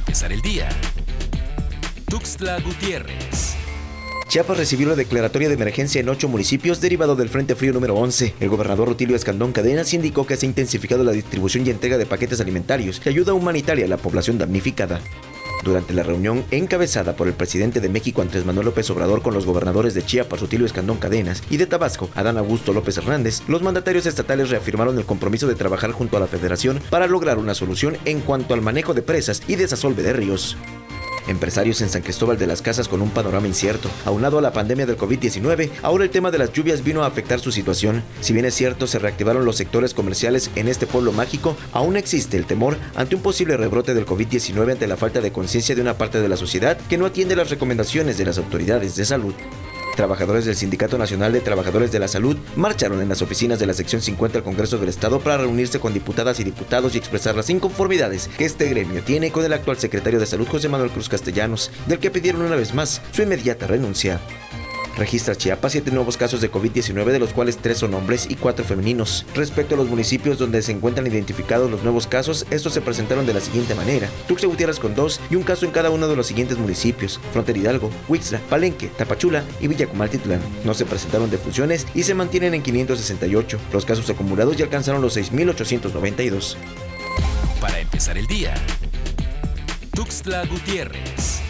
empezar el día. Tuxtla Gutiérrez. Chiapas recibió la declaratoria de emergencia en ocho municipios derivado del Frente Frío número 11. El gobernador Rutilio Escandón Cadenas indicó que se ha intensificado la distribución y entrega de paquetes alimentarios y ayuda humanitaria a la población damnificada. Durante la reunión encabezada por el presidente de México Andrés Manuel López Obrador con los gobernadores de Chiapas, Rutilio Escandón Cadenas, y de Tabasco, Adán Augusto López Hernández, los mandatarios estatales reafirmaron el compromiso de trabajar junto a la federación para lograr una solución en cuanto al manejo de presas y desasolve de ríos. Empresarios en San Cristóbal de las Casas con un panorama incierto. Aunado a la pandemia del COVID-19, ahora el tema de las lluvias vino a afectar su situación. Si bien es cierto, se reactivaron los sectores comerciales en este pueblo mágico, aún existe el temor ante un posible rebrote del COVID-19 ante la falta de conciencia de una parte de la sociedad que no atiende las recomendaciones de las autoridades de salud. Trabajadores del Sindicato Nacional de Trabajadores de la Salud marcharon en las oficinas de la sección 50 del Congreso del Estado para reunirse con diputadas y diputados y expresar las inconformidades que este gremio tiene con el actual secretario de Salud José Manuel Cruz Castellanos, del que pidieron una vez más su inmediata renuncia. Registra Chiapas siete nuevos casos de COVID-19, de los cuales tres son hombres y cuatro femeninos. Respecto a los municipios donde se encuentran identificados los nuevos casos, estos se presentaron de la siguiente manera. Tuxtla Gutiérrez con dos y un caso en cada uno de los siguientes municipios. Frontera Hidalgo, Huixla, Palenque, Tapachula y Villacumaltitlán. No se presentaron defunciones y se mantienen en 568. Los casos acumulados ya alcanzaron los 6.892. Para empezar el día. Tuxtla Gutiérrez.